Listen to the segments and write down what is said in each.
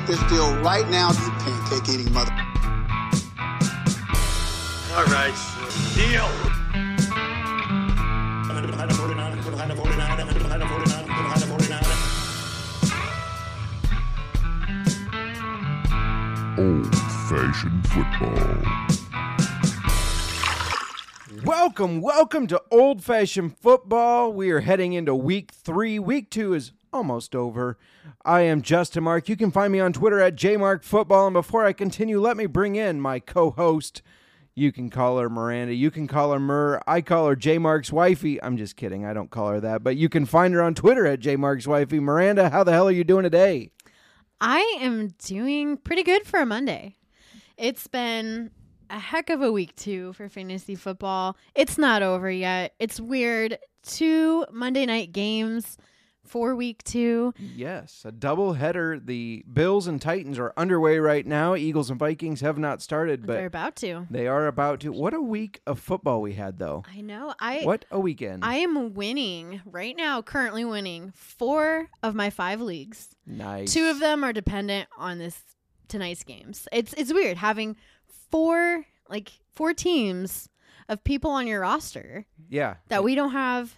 Make this deal right now, you pancake eating mother. All right, deal. Old fashioned football. Welcome, welcome to Old Fashioned Football. We are heading into week three. Week two is almost over. I am Justin Mark. You can find me on Twitter at jmarkfootball. And before I continue, let me bring in my co-host. You can call her Miranda. You can call her Mur. I call her J Mark's wifey. I'm just kidding. I don't call her that. But you can find her on Twitter at J Mark's wifey. Miranda, how the hell are you doing today? I am doing pretty good for a Monday. It's been a heck of a week too for fantasy football. It's not over yet. It's weird. Two Monday night games for week two. Yes, a double header. The Bills and Titans are underway right now. Eagles and Vikings have not started, but They're about to. they are about to. What a week of football we had, though. I know. I What a weekend. I am winning right now, currently winning four of my five leagues. nice. Two of them are dependent on this tonight's games. It's it's weird having four like four teams of people on your roster Yeah. that we don't have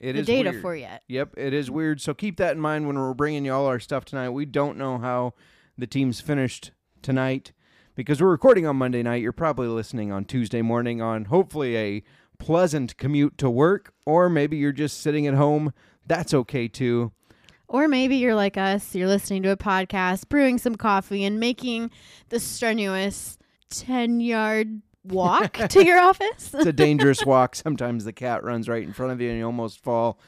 it the is data weird. for yet. Yep, it is weird. So keep that in mind when we're bringing you all our stuff tonight. We don't know how the teams finished tonight because we're recording on Monday night. You're probably listening on Tuesday morning on hopefully a pleasant commute to work, or maybe you're just sitting at home. That's okay too. Or maybe you're like us, you're listening to a podcast, brewing some coffee, and making the strenuous 10 yard walk to your office. it's a dangerous walk. Sometimes the cat runs right in front of you and you almost fall.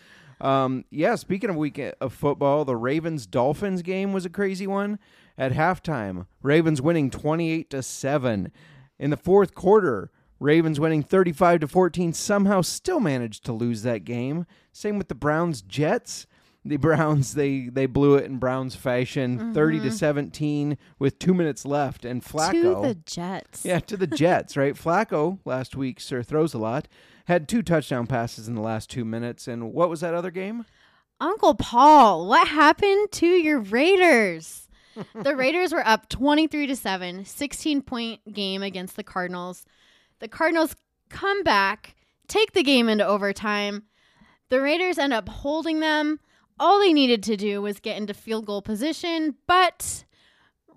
Um, yeah, speaking of week of football, the Ravens Dolphins game was a crazy one. At halftime, Ravens winning 28 to 7. In the fourth quarter, Ravens winning 35 to 14 somehow still managed to lose that game. Same with the Browns Jets. The Browns they they blew it in Browns fashion, mm-hmm. 30 to 17 with 2 minutes left and Flacco to the Jets. yeah, to the Jets, right? Flacco last week, sir, throws a lot. Had two touchdown passes in the last two minutes. And what was that other game? Uncle Paul, what happened to your Raiders? the Raiders were up 23 to 7, 16 point game against the Cardinals. The Cardinals come back, take the game into overtime. The Raiders end up holding them. All they needed to do was get into field goal position, but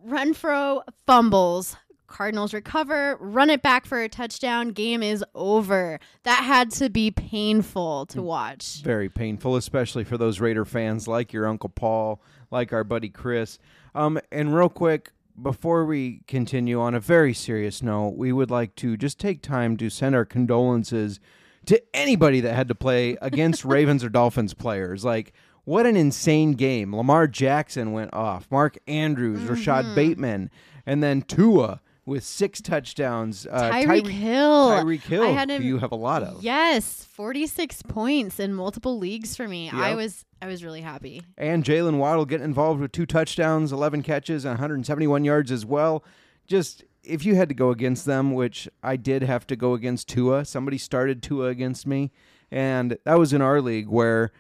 Renfrow fumbles. Cardinals recover, run it back for a touchdown. Game is over. That had to be painful to watch. Very painful, especially for those Raider fans like your Uncle Paul, like our buddy Chris. Um, and real quick, before we continue on a very serious note, we would like to just take time to send our condolences to anybody that had to play against Ravens or Dolphins players. Like, what an insane game. Lamar Jackson went off, Mark Andrews, Rashod Bateman, and then Tua with six touchdowns. Uh, Tyreek Hill. Tyreek Hill, I had who him- you have a lot of. Yes, 46 points in multiple leagues for me. I was I was really happy. And Jaylen Waddle getting involved with two touchdowns, 11 catches, and 171 yards as well. Just if you had to go against them, which I did have to go against Tua, somebody started Tua against me, and that was in our league where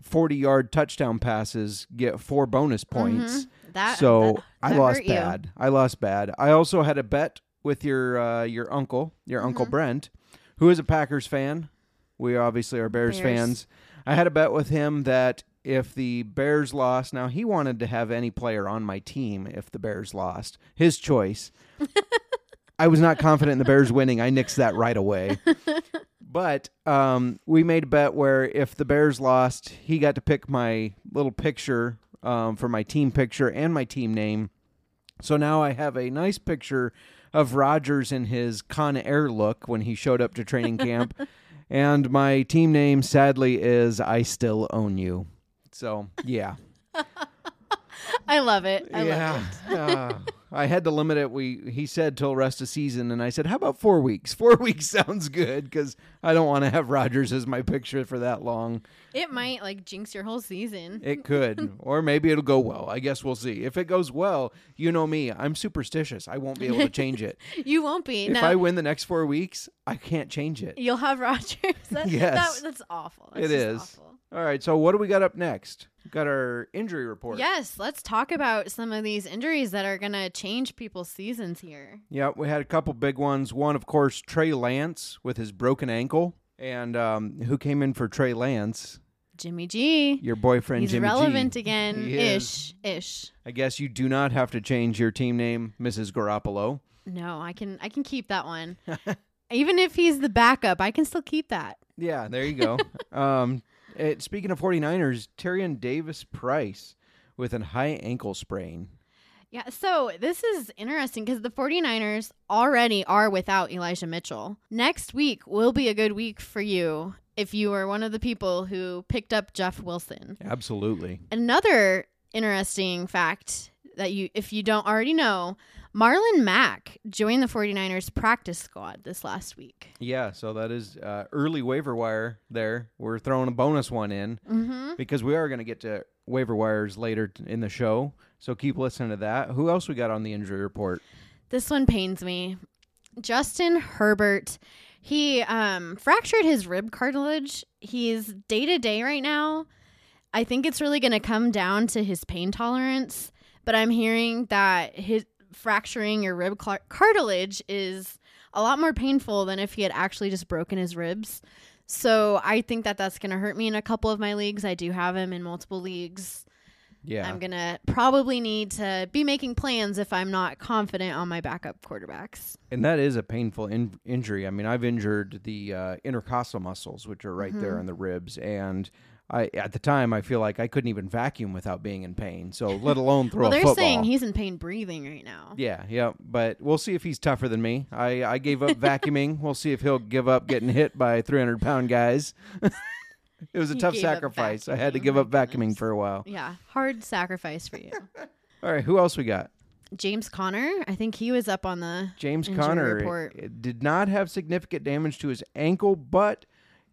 40 yard touchdown passes get four bonus points. That so that- I lost you. bad. I lost bad. I also had a bet with your uh, your uncle, your uncle Mm-hmm. Brent, who is a Packers fan. We obviously are Bears, Bears. fans. I had a bet with him that if the Bears lost, now he wanted to have any player on my team if the Bears lost. His choice. I was not confident in the Bears winning. I nixed that right away. But um, we made a bet where if the Bears lost, he got to pick my little picture um, for my team picture and my team name. So now I have a nice picture of Rodgers in his Con Air look when he showed up to training camp. And my team name, sadly, is I Still Own You. So, yeah. I love it. I yeah. love it. Uh, I had to limit it. We he said till rest of season, and I said, "How about four weeks? Four weeks sounds good because I don't want to have Rodgers as my picture for that long. It might like jinx your whole season. It could, or maybe it'll go well. I guess we'll see. If it goes well, you know me, I'm superstitious. I won't be able to change it. you won't be. if no, I win the next four weeks, I can't change it. you'll have Rodgers. That, Yes. that, that's awful. That's It is. awful. All right. So what do we got up next? Got our injury report. Yes, let's talk about some of these injuries that are going to change people's seasons here. Yeah, we had a couple big ones. One, of course, Trey Lance with his broken ankle, and um, who came in for Trey Lance? Jimmy G. Your boyfriend, He's Jimmy G. relevant again. He. Ish. Ish. I guess you do not have to change your team name, Mrs. Garoppolo. No, I can I can keep that one. Even if he's the backup, I can still keep that. Yeah, there you go. um, it, speaking of 49ers, Tyrion Davis Price with a high ankle sprain. Yeah, so this is interesting because the 49ers already are without Elijah Mitchell. Next week will be a good week for you if you are one of the people who picked up Jeff Wilson. Absolutely. Another interesting fact that you if you don't already know, Marlon Mack joined the 49ers practice squad this last week. Yeah, so that is uh, early waiver wire there. We're throwing a bonus one in Mhm. because we are going to get to waiver wires later t- in the show. So keep listening to that. Who else we got on the injury report? This one pains me. Justin Herbert, he um, fractured his rib cartilage. He's day to day right now. I think it's really going to come down to his pain tolerance. But I'm hearing that his fracturing your rib car- cartilage is a lot more painful than if he had actually just broken his ribs. So I think that that's going to hurt me in a couple of my leagues. I do have him in multiple leagues. Yeah. I'm going to probably need to be making plans if I'm not confident on my backup quarterbacks. And that is a painful in- injury. I mean, I've injured the uh, intercostal muscles, which are right Mm-hmm. there in the ribs, and I at the time I feel like I couldn't even vacuum without being in pain. So let alone throw well, a they're football. saying he's in pain breathing right now. yeah, yeah, but we'll see if he's tougher than me. I, I gave up vacuuming. We'll see if he'll give up getting hit by 300 pound guys. it was a He tough sacrifice. I had to give up vacuuming goodness. for a while. Yeah, hard sacrifice for you. All right, who else we got? James Conner. I think he was up on the James Conner report. uh, did not have significant damage to his ankle, but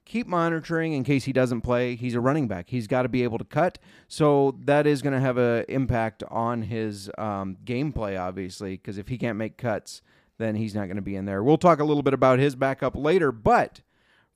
keep monitoring in case he doesn't play. He's a running back. He's got to be able to cut, so that is going to have an impact on his um, gameplay, obviously, because if he can't make cuts, then he's not going to be in there. We'll talk a little bit about his backup later, but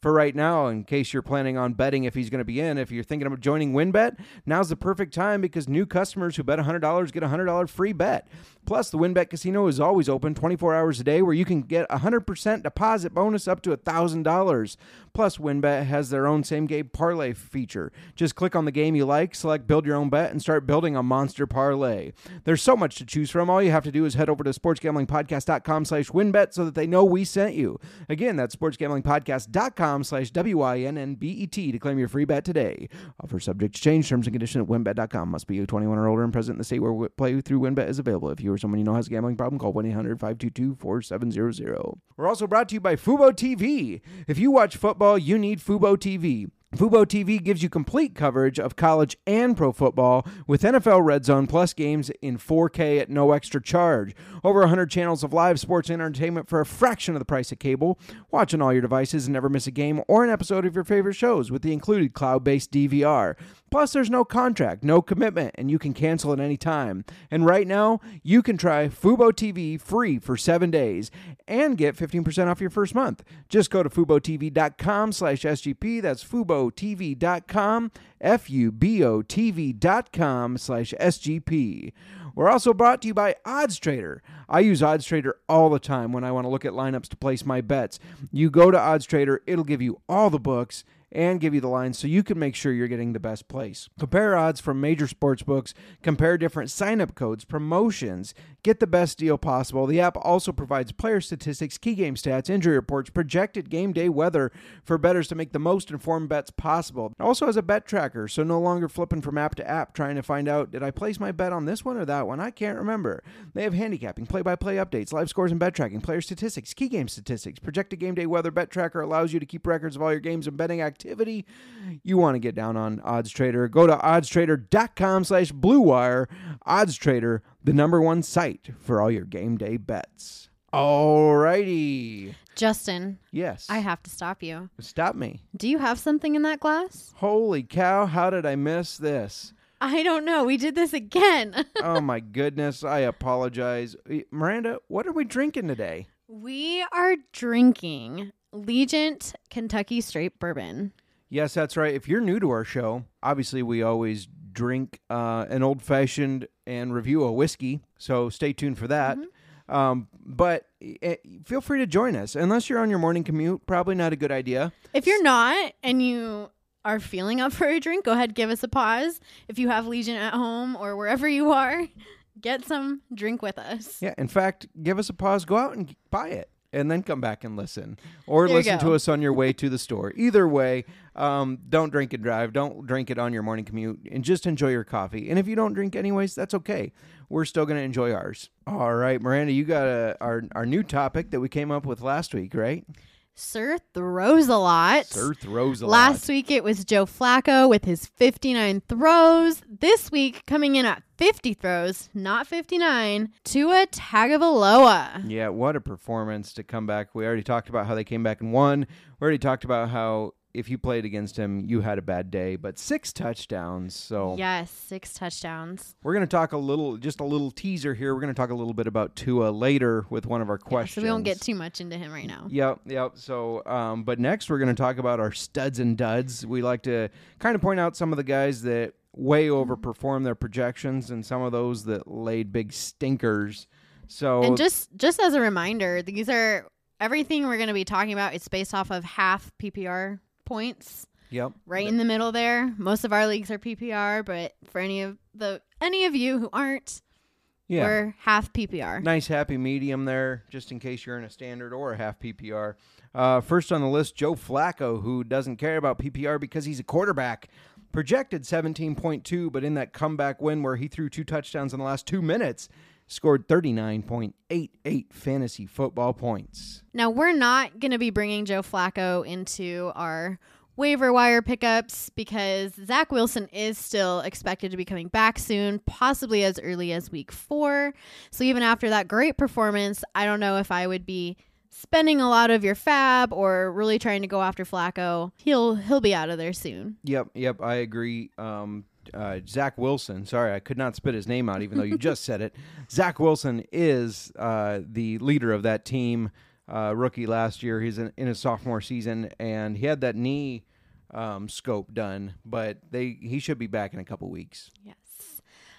for right now, in case you're planning on betting if he's going to be in, if you're thinking of joining WynnBET, now's the perfect time because new customers who bet $100 get a $100 free bet. Plus, the WynnBET Casino is always open 24 hours a day where you can get a 100% deposit bonus up to $1,000. Plus, WynnBET has their own same game parlay feature. Just click on the game you like, select build your own bet, and start building a monster parlay. There's so much to choose from. All you have to do is head over to sportsgamblingpodcast.com slash WynnBET so that they know we sent you. Again, that's sportsgamblingpodcast.com slash W-I-N-N-B-E-T to claim your free bet today. Offer subject to change. Terms and conditions at wynnbet.com. Must be 21 or older and present in the state where play through WynnBET is available. If you or someone you know has a gambling problem, call 1-800-522-4700. We're also brought to you by Fubo TV. If you watch football, you need Fubo TV. Fubo TV gives you complete coverage of college and pro football with NFL Red Zone Plus games in 4K at no extra charge. Over 100 channels of live sports and entertainment for a fraction of the price of cable. Watch on all your devices and never miss a game or an episode of your favorite shows with the included cloud based DVR. Plus, there's no contract, no commitment, and you can cancel at any time. And right now, you can try Fubo TV free for seven days and get 15% off your first month. Just go to FuboTV.com slash SGP. That's FuboTV.com, F-U-B-O-TV dot com slash SGP. We're also brought to you by Odds Trader. I use Odds Trader all the time when I want to look at lineups to place my bets. You go to Odds Trader, it'll give you all the books and give you the lines so you can make sure you're getting the best place. Compare odds from major sports books, compare different sign up codes, promotions, get the best deal possible. The app also provides player statistics, key game stats, injury reports, projected game day weather for bettors to make the most informed bets possible. It also has a bet tracker, so no longer flipping from app to app trying to find out did I place my bet on this one or that one? I can't remember. They have handicapping, play by play updates, live scores and bet tracking, player statistics, key game statistics, projected game day weather. Bet tracker allows you to keep records of all your games and betting activity. You want to get down on Odds Trader? Go to oddstrader.com slash blue wire. Odds Trader, the number one site for all your game day bets. Alrighty. Justin, Yes. I have to stop you. Stop me. Do you have something in that glass? Holy cow, how did I miss this? I don't know. We did this again. oh my goodness, I apologize. Miranda, what are we drinking today? we are drinking Legent Kentucky Straight Bourbon. Yes, that's right. If you're new to our show, obviously we always drink uh, an old fashioned and review a whiskey. So stay tuned for that. Um, but eh, feel free to join us. Unless you're on your morning commute, probably not a good idea. If you're not and you are feeling up for a drink, go ahead, give us a pause. If you have Legent at home or wherever you are, get some drink with us. Yeah, in fact, give us a pause, go out and buy it, and then come back and listen. Or There listen to us on your way to the store. Either way, um, don't drink and drive. Don't drink it on your morning commute, and just enjoy your coffee. And if you don't drink anyways, that's okay. We're still going to enjoy ours. All right, Miranda, you got a, our, our new topic that we came up with last week, right? Sir throws a lot. Sir throws a Last lot. Last week it was Joe Flacco with his 59 throws. This week coming in at 50 throws, not 59, Tua Tagovailoa. Yeah, what a performance to come back. We already talked about how they came back and won. We already talked about how if you played against him, you had a bad day, but six touchdowns. So Yes, six touchdowns. we're going to talk a little, just a little teaser here. We're going to talk a little bit about Tua later with one of our Yeah, questions. so we won't get too much into him right now. Yep, yep. So, um, but next we're going to talk about our studs and duds. We like to kind of point out some of the guys that way overperformed their projections and some of those that laid big stinkers. So, And just just as a reminder, these are everything we're going to be talking about. It's based off of half PPR points, yep, right in the middle there. Most of our leagues are PPR, but for any of the any of you who aren't, yeah. we're half PPR. Nice happy medium there, just in case you're in a standard or a half PPR. Uh, first on the list, Joe Flacco, who doesn't care about PPR because he's a quarterback. Projected 17.2, but in that comeback win where he threw two touchdowns in the last two minutes, scored 39.88 fantasy football points. Now, we're not going to be bringing Joe Flacco into our waiver wire pickups because Zach Wilson is still expected to be coming back soon, possibly as early as week four. So, even after that great performance, I don't know if I would be spending a lot of your FAAB or really trying to go after Flacco. He'll he'll be out of there soon. Yep, yep, I agree. Um, uh, Zach Wilson, sorry, I could not spit his name out, even though you just said it. Zach Wilson is uh, the leader of that team. Uh, rookie last year, he's in, in his sophomore season, and he had that knee um, scope done, but they he should be back in a couple weeks. Yes.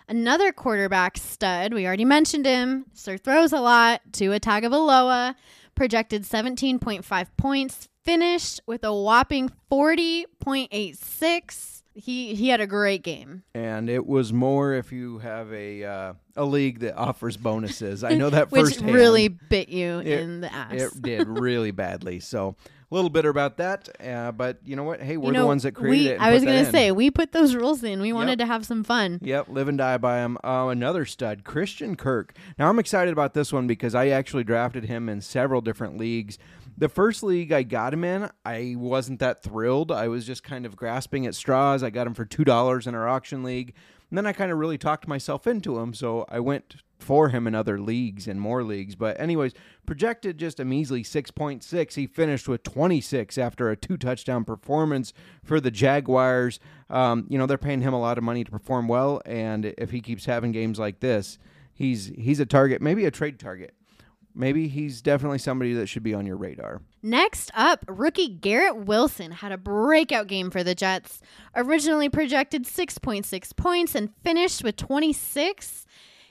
Another quarterback stud, we already mentioned him. Sir throws a lot. Tua Tagovailoa projected 17.5 points, finished with a whopping 40.86. He he had a great game. And it was more if you have a uh, a league that offers bonuses. I know that Which firsthand. really bit you It- in the ass. It did really badly. So a little bitter about that. Uh, but you know what? Hey, we're you know, the ones that created we, it. I was gonna say we put those rules in. We wanted to have some fun. Yep, live and die by them. Uh, another stud, Christian Kirk. Now I'm excited about this one because I actually drafted him in several different leagues. The first league I got him in, I wasn't that thrilled. I was just kind of grasping at straws. I got him for two dollars in our auction league, and then I kind of really talked myself into him. So I went for him in other leagues and more leagues. But anyways, projected just a measly 6.6. He finished with 26 after a two touchdown performance for the Jaguars. Um, you know, they're paying him a lot of money to perform well, and if he keeps having games like this, he's he's a target, maybe a trade target. Maybe he's definitely somebody that should be on your radar. Next up, rookie Garrett Wilson had a breakout game for the Jets. Originally projected 6.6 points and finished with 26.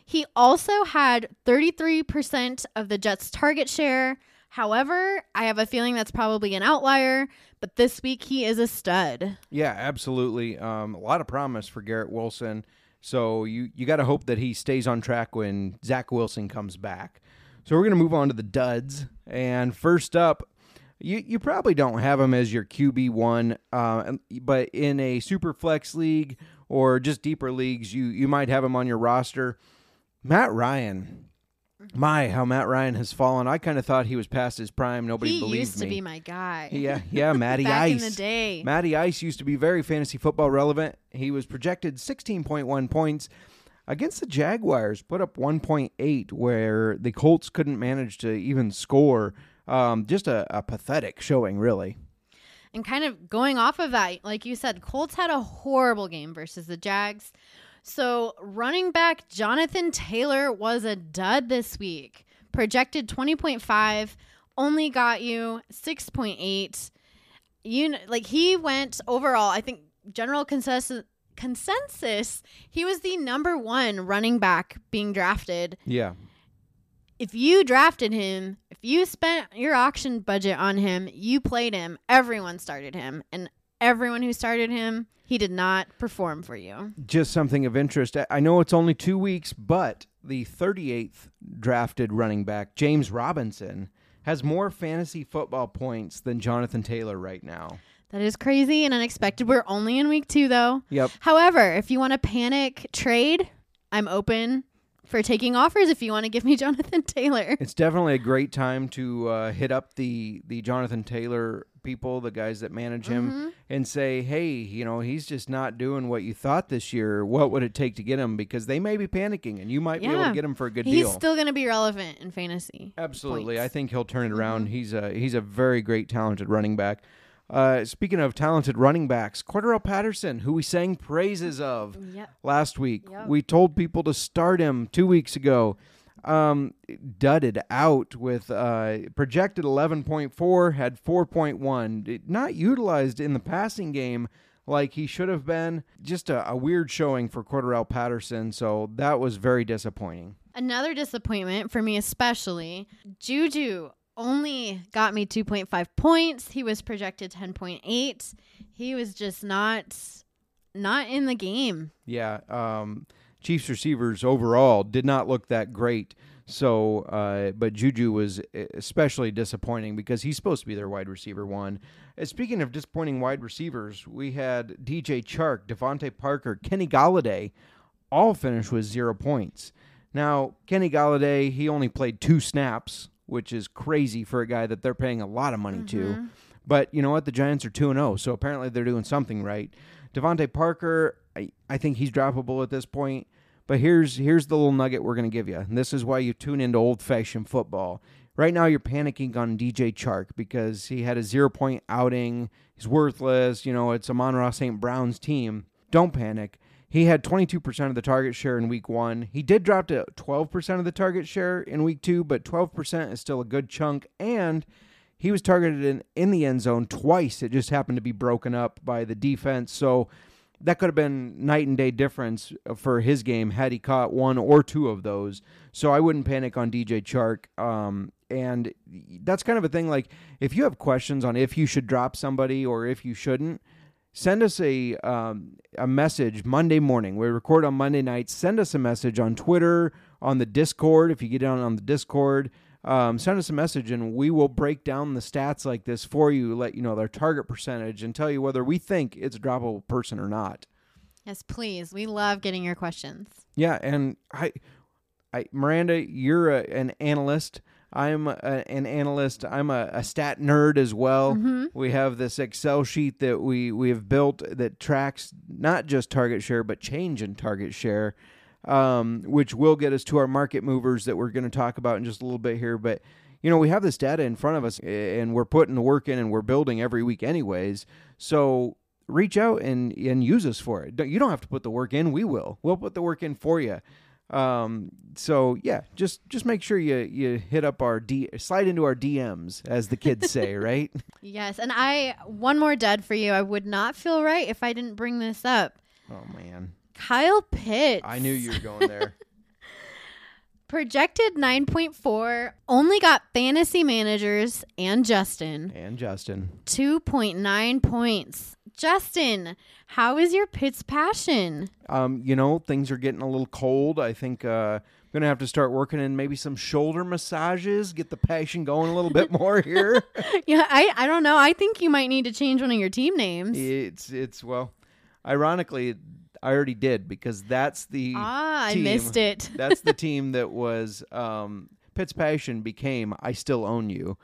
He also had 33% of the Jets' target share, However, I have a feeling that's probably an outlier, but this week he is a stud. Yeah, absolutely. Um, a lot of promise for Garrett Wilson. So you you got to hope that he stays on track when Zach Wilson comes back. So we're going to move on to the duds. And first up, you you probably don't have him as your QB one, uh, but in a super flex league or just deeper leagues, you you might have him on your roster. Matt Ryan. My, how Matt Ryan has fallen. I kind of thought he was past his prime. Nobody believed. he believed used to me. be my guy. Yeah, yeah, Matty Back Ice. in the day. Matty Ice used to be very fantasy football relevant. He was projected 16.1 points against the Jaguars, put up 1.8, where the Colts couldn't manage to even score. Um, just a, a pathetic showing, really. And kind of going off of that, like you said, Colts had a horrible game versus the Jags. So running back Jonathan Taylor was a dud this week. Projected 20.5, only got you 6.8. You kn- like he went overall, I think general consensus consensus, he was the number 1 running back being drafted Yeah. if you drafted him, if you spent your auction budget on him, you played him, everyone started him. And everyone who started him, he did not perform for you. Just something of interest. I- I know it's only two weeks, but the 38th drafted running back, James Robinson, has more fantasy football points than Jonathan Taylor right now. That is crazy and unexpected. We're only in week two, though. Yep. However, if you want to panic trade, I'm open for taking offers if you want to give me Jonathan Taylor. It's definitely a great time to uh, hit up the the Jonathan Taylor people, the guys that manage him, Mm-hmm. and say, "Hey, you know, he's just not doing what you thought this year. What would it take to get him? Because they may be panicking, and you might be able to get him for a good He's deal." He's still going to be relevant in fantasy. Absolutely, points. I think he'll turn it around. He's a he's a very great, talented running back. Uh, speaking of talented running backs, Cordarrelle Patterson, who we sang praises of Yep. last week, Yep. we told people to start him two weeks ago. Um, dudded out with uh, projected 11.4, had 4.1. Not utilized in the passing game like he should have been. Just a, a weird showing for Cordarrelle Patterson. So that was very disappointing. Another disappointment for me, especially Juju only got me 2.5 points. He was projected 10.8. He was just not not in the game. Yeah, um, Chiefs receivers overall did not look that great. So, uh, but Juju was especially disappointing because he's supposed to be their wide receiver one. Uh, speaking of disappointing wide receivers, we had DJ Chark, DeVante Parker, Kenny Golladay, all finished with zero points. Now, Kenny Golladay, he only played two snaps, which is crazy for a guy that they're paying a lot of money to. Mm-hmm. But you know what? The Giants are 2 0, so apparently they're doing something right. DeVante Parker, I, I think he's droppable at this point. But here's here's the little nugget we're going to give you. And this is why you tune into old fashioned football. Right now, you're panicking on DJ Chark because he had a zero point outing. He's worthless. You know, it's Amon-Ra St. Brown's team. Don't panic. He had 22% of the target share in week one. He did drop to 12% of the target share in week two, but 12% is still a good chunk. And he was targeted in, in the end zone twice. It just happened to be broken up by the defense. So that could have been night and day difference for his game had he caught one or two of those. So I wouldn't panic on DJ Chark. Um, and that's kind of a thing. Like if you have questions on if you should drop somebody or if you shouldn't, send us a um, a message Monday morning. We record on Monday night. Send us a message on Twitter, on the Discord. If you get on on the Discord, um, send us a message and we will break down the stats like this for you, let you know their target percentage, and tell you whether we think it's a droppable person or not. Yes, please. We love getting your questions. Yeah, and I, I Miranda, you're a, an analyst. I'm a, an analyst. I'm a, a stat nerd as well. We have this Excel sheet that we we have built that tracks not just target share but change in target share, um, which will get us to our market movers that we're going to talk about in just a little bit here. But you know, we have this data in front of us, and we're putting the work in, and we're building every week, anyways. So reach out and and use us for it. You don't have to put the work in. We will. We'll put the work in for you. Um, so yeah, just just make sure you you hit up our D slide into our DMs as the kids say, right? Yes, and I one more dud for you. I would not feel right if I didn't bring this up. Oh man, Kyle Pitts. I knew you were going there. projected 9.4 only got fantasy managers and Justin And Justin. 2.9 points. Justin, how is your Pitts passion? Um, you know, things are getting a little cold. I think uh, I'm gonna have to start working in maybe some shoulder massages, get the passion going a little bit more here. Yeah, I, I don't know. I think you might need to change one of your team names. it's it's well, ironically, I already did because that's the ah, I missed it. that's the team that was um, Pitt's passion became I still own you.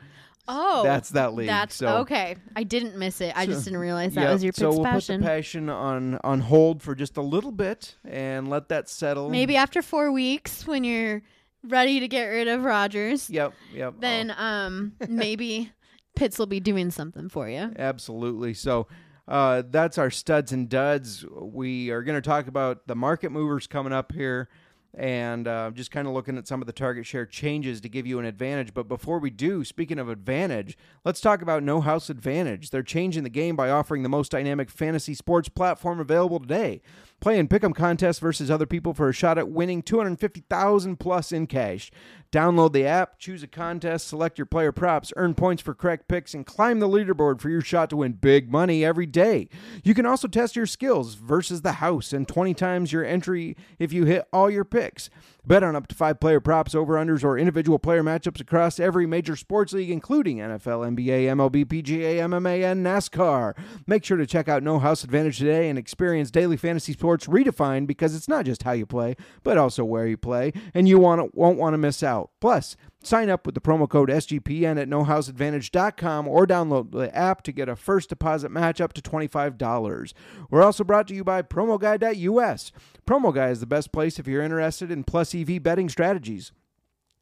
Oh, That's that league, That's so- okay. I didn't miss it. I just didn't realize that Yep, was your so we'll passion. put the passion on on hold for just a little bit and let that settle. Maybe after four weeks, when you're ready to get rid of Rodgers, Yep. Yep. then Oh, um maybe Pitts will be doing something for you. absolutely. So. Uh, that's our studs and duds. We are going to talk about the market movers coming up here and uh, just kind of looking at some of the target share changes to give you an advantage. But before we do, speaking of advantage, let's talk about No House Advantage. They're changing the game by offering the most dynamic fantasy sports platform available today. Play in pick'em contests versus other people for a shot at winning 250,000 plus in cash. Download the app, choose a contest, select your player props, earn points for correct picks, and climb the leaderboard for your shot to win big money every day. You can also test your skills versus the house and 20 times your entry if you hit all your picks. Bet on up to five player props, over unders, or individual player matchups across every major sports league, including NFL, NBA, MLB, PGA, MMA, and NASCAR. Make sure to check out No House Advantage today and experience daily fantasy sports redefined because it's not just how you play, but also where you play, and you want won't want to miss out. Plus, sign up with the promo code SGPN at nohouseadvantage.com or download the app to get a first deposit match up to $25. We're also brought to you by promoguy.us. Promo Guy is the best place if you're interested in plus EV betting strategies.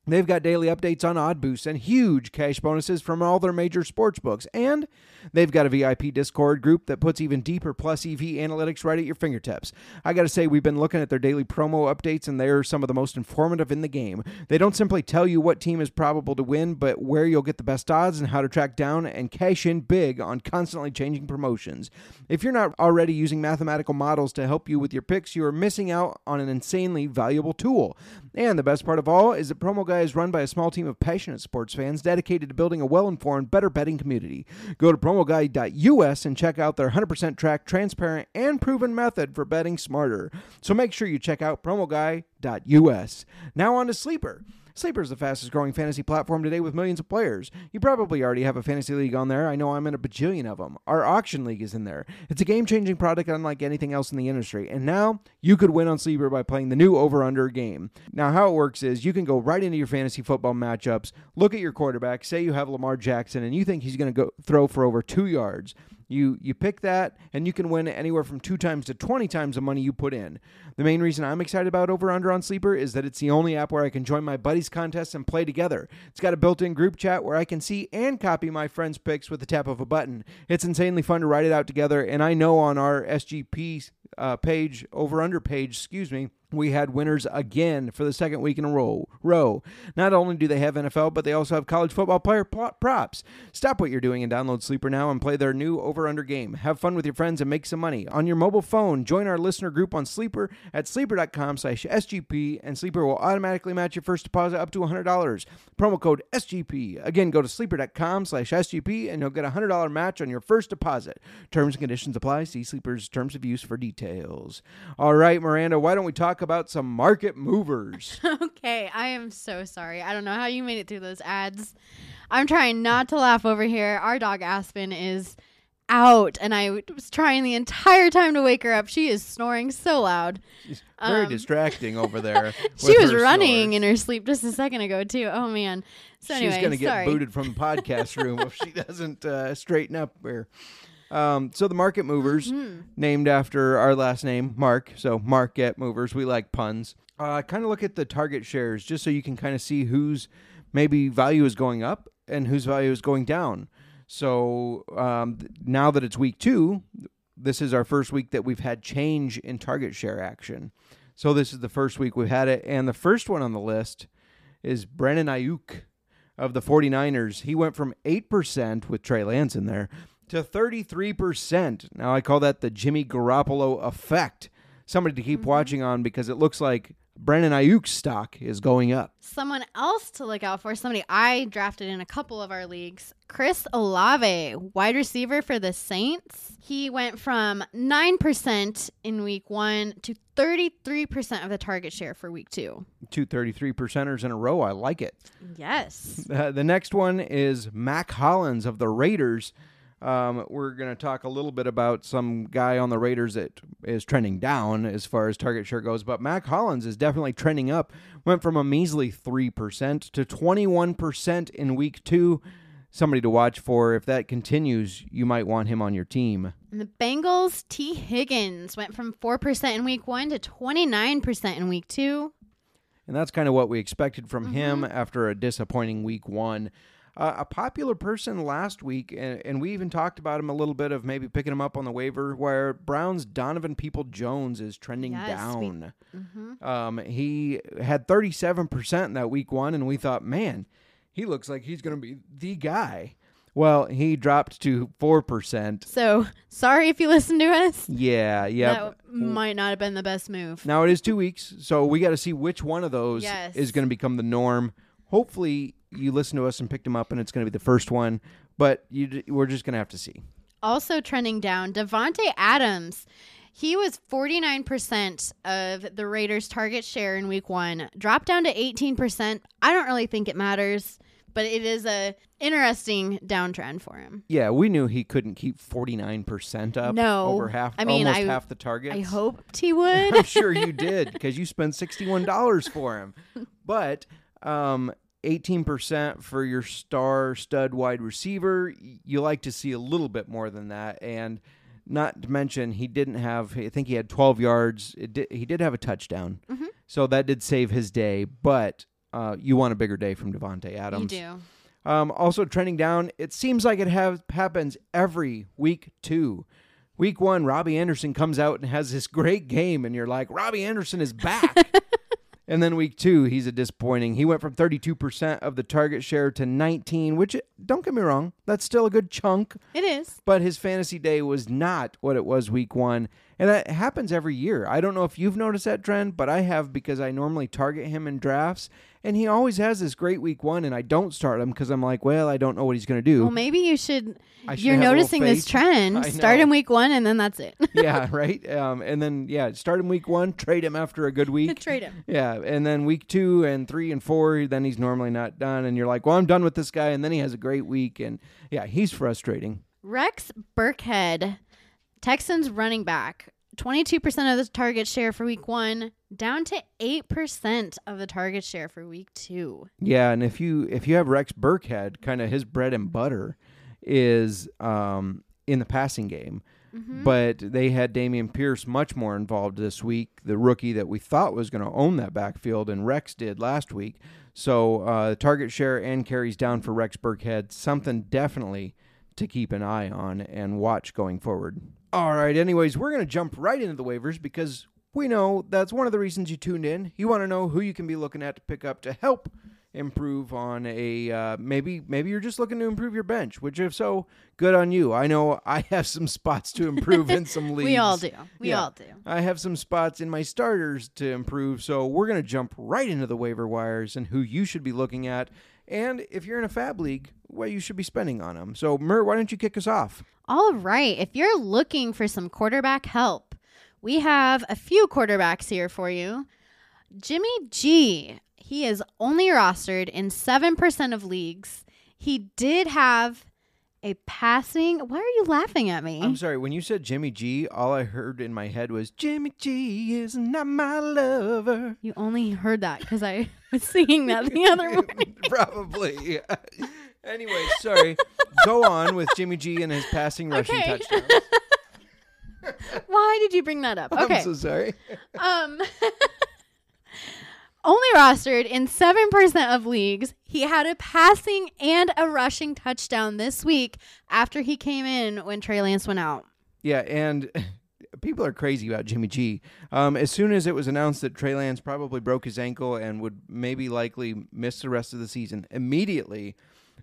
They've got daily updates on odd boosts and huge cash bonuses from all their major sports books. And they've got a VIP Discord group that puts even deeper plus EV analytics right at your fingertips. I got to say, we've been looking at their daily promo updates, and they're some of the most informative in the game. They don't simply tell you what team is probable to win, but where you'll get the best odds and how to track down and cash in big on constantly changing promotions. If you're not already using mathematical models to help you with your picks, you are missing out on an insanely valuable tool. And the best part of all is that Promo Guy is run by a small team of passionate sports fans dedicated to building a well informed, better betting community. Go to promoguy.us and check out their 100% track, transparent, and proven method for betting smarter. So make sure you check out promoguy.us. Now on to Sleeper. Sleeper is the fastest growing fantasy platform today with millions of players. You probably already have a fantasy league on there. I know I'm in a bajillion of them. Our auction league is in there. It's a game changing product unlike anything else in the industry. And now you could win on Sleeper by playing the new over under game. Now, how it works is you can go right into your fantasy football matchups, look at your quarterback, say you have Lamar Jackson, and you think he's going to go throw for over two yards. You you pick that, and you can win anywhere from two times to twenty times the money you put in. The main reason I'm excited about Over Under on Sleeper is that it's the only app where I can join my buddies' contests and play together. It's got a built-in group chat where I can see and copy my friends' picks with the tap of a button. It's insanely fun to write it out together, and I know on our SGP uh, page, Over Under page, excuse me, we had winners again for the second week in a row. Row. Not only do they have NFL, but they also have college football player pl- props. Stop what you're doing and download Sleeper now and play their new over under game. Have fun with your friends and make some money on your mobile phone. Join our listener group on Sleeper at sleeper.com/sgp, and Sleeper will automatically match your first deposit up to $100. Promo code SGP. Again, go to sleeper.com/sgp and you'll get a $100 match on your first deposit. Terms and conditions apply. See Sleeper's terms of use for details. All right, Miranda, why don't we talk about some market movers? okay, I am so sorry. I don't know how you made it through those ads. I'm trying not to laugh over here. Our dog Aspen is out, and I was trying the entire time to wake her up. She is snoring so loud. She's very Um, distracting over there. She was running snores. in her sleep just a second ago too. Oh man. So anyway, She's going to get booted from the podcast room if she doesn't uh, straighten up here. Um, so the market movers, Mm-hmm. named after our last name, Mark. So market movers, we like puns. Uh, kind of look at the target shares just so you can kind of see whose maybe value is going up and whose value is going down. So um, now that it's week two, this is our first week that we've had change in target share action. So this is the first week we've had it, and the first one on the list is Brandon Aiyuk of the 49ers. He went from 8% with Trey Lance in there to 33%. Now I call that the Jimmy Garoppolo effect. Somebody to keep watching on because it looks like Brandon Aiyuk's stock is going up. Someone else to look out for, somebody I drafted in a couple of our leagues, Chris Olave, wide receiver for the Saints. He went from 9% in week one to 33% of the target share for week two. Two 33 percenters in a row. I like it. Yes. Uh, the next one is Mack Hollins of the Raiders. Um, we're going to talk a little bit about some guy on the Raiders that is trending down as far as target share goes, but Mack Hollins is definitely trending up. Went from a measly 3% to 21% in week two. Somebody to watch for. If that continues, you might want him on your team. And the Bengals, Tee Higgins went from 4% in week one to 29% in week two. And that's kind of what we expected from him after a disappointing week one. Uh, a popular person last week, and, and we even talked about him a little bit of maybe picking him up on the waiver where Brown's Donovan Peoples-Jones is trending Yes, we- down. Um, he had 37% in that week one, and we thought, man, he looks like he's going to be the guy. Well, he dropped to 4%. So sorry if you listen to us. Yeah, yeah. That might not have been the best move. Now it is two weeks, so we got to see which one of those Yes. is going to become the norm. Hopefully, you listen to us and picked him up, and it's going to be the first one. But you, we're just going to have to see. Also trending down, Davante Adams. He was 49% of the Raiders' target share in week one, dropped down to 18%. I don't really think it matters, but it is a interesting downtrend for him. Yeah, we knew he couldn't keep forty nine percent up. No. over half. I mean, almost I- half the targets. I hoped he would. I'm sure you did because you spent sixty one dollars for him. But um, eighteen percent for your star stud wide receiver. You like to see a little bit more than that, and not to mention he didn't have. I think he had twelve yards. It did, he did have a touchdown, Mm-hmm. so that did save his day. But uh, you want a bigger day from Davante you Adams. do. Um, also trending down. It seems like it have happens every week too. Week one, Robbie Anderson comes out and has this great game, and you're like, Robbie Anderson is back. and then week two, he's a disappointing. He went from 32% of the target share to 19, which don't get me wrong, that's still a good chunk. It is. But his fantasy day was not what it was week one. And that happens every year. I don't know if you've noticed that trend, but I have because I normally target him in drafts. And he always has this great week one, and I don't start him because I'm like, well, I don't know what he's going to do. Well, maybe you should. Should you're have a little noticing this trend. Start in week one, and then that's it. yeah, right. Um, and then yeah, start him week one, trade him after a good week. Trade him. Yeah, and then week two and three and four, then he's normally not done, and you're like, well, I'm done with this guy, and then he has a great week, and yeah, he's frustrating. Rex Burkhead, Texans running back, 22% of the target share for week one, down to 8% of the target share for week two. Yeah, and if you if you have Rex Burkhead, kind of his bread and butter is um, in the passing game. But they had Dameon Pierce much more involved this week, the rookie that we thought was going to own that backfield, and Rex did last week. So uh, target share and carries down for Rex Burkhead, something definitely to keep an eye on and watch going forward. All right, anyways, we're going to jump right into the waivers because we know that's one of the reasons you tuned in. You want to know who you can be looking at to pick up to help improve on a uh, maybe maybe you're just looking to improve your bench which if so good on you i know i have some spots to improve in some leagues We all do. We Yeah. all do. i have some spots in my starters to improve so we're going to jump right into the waiver wires and who you should be looking at and if you're in a FAAB league what you should be spending on them so Mer, why don't you kick us off All right. If you're looking for some quarterback help, we have a few quarterbacks here for you. Jimmy G, he is only rostered in 7% of leagues. He did have a passing. Why are you laughing at me? i'm sorry when you said jimmy g all i heard in my head was jimmy g is not my lover you only heard that because I was singing that the other morning. Probably. anyway, sorry. Go on with Jimmy G and his passing rushing Okay. touchdowns. Why did you bring that up? Okay. I'm so sorry. Um, only rostered in 7% of leagues. He had a passing and a rushing touchdown this week after he came in when Trey Lance went out. Yeah, and people are crazy about Jimmy G. Um, as soon as it was announced that Trey Lance probably broke his ankle and would maybe likely miss the rest of the season, immediately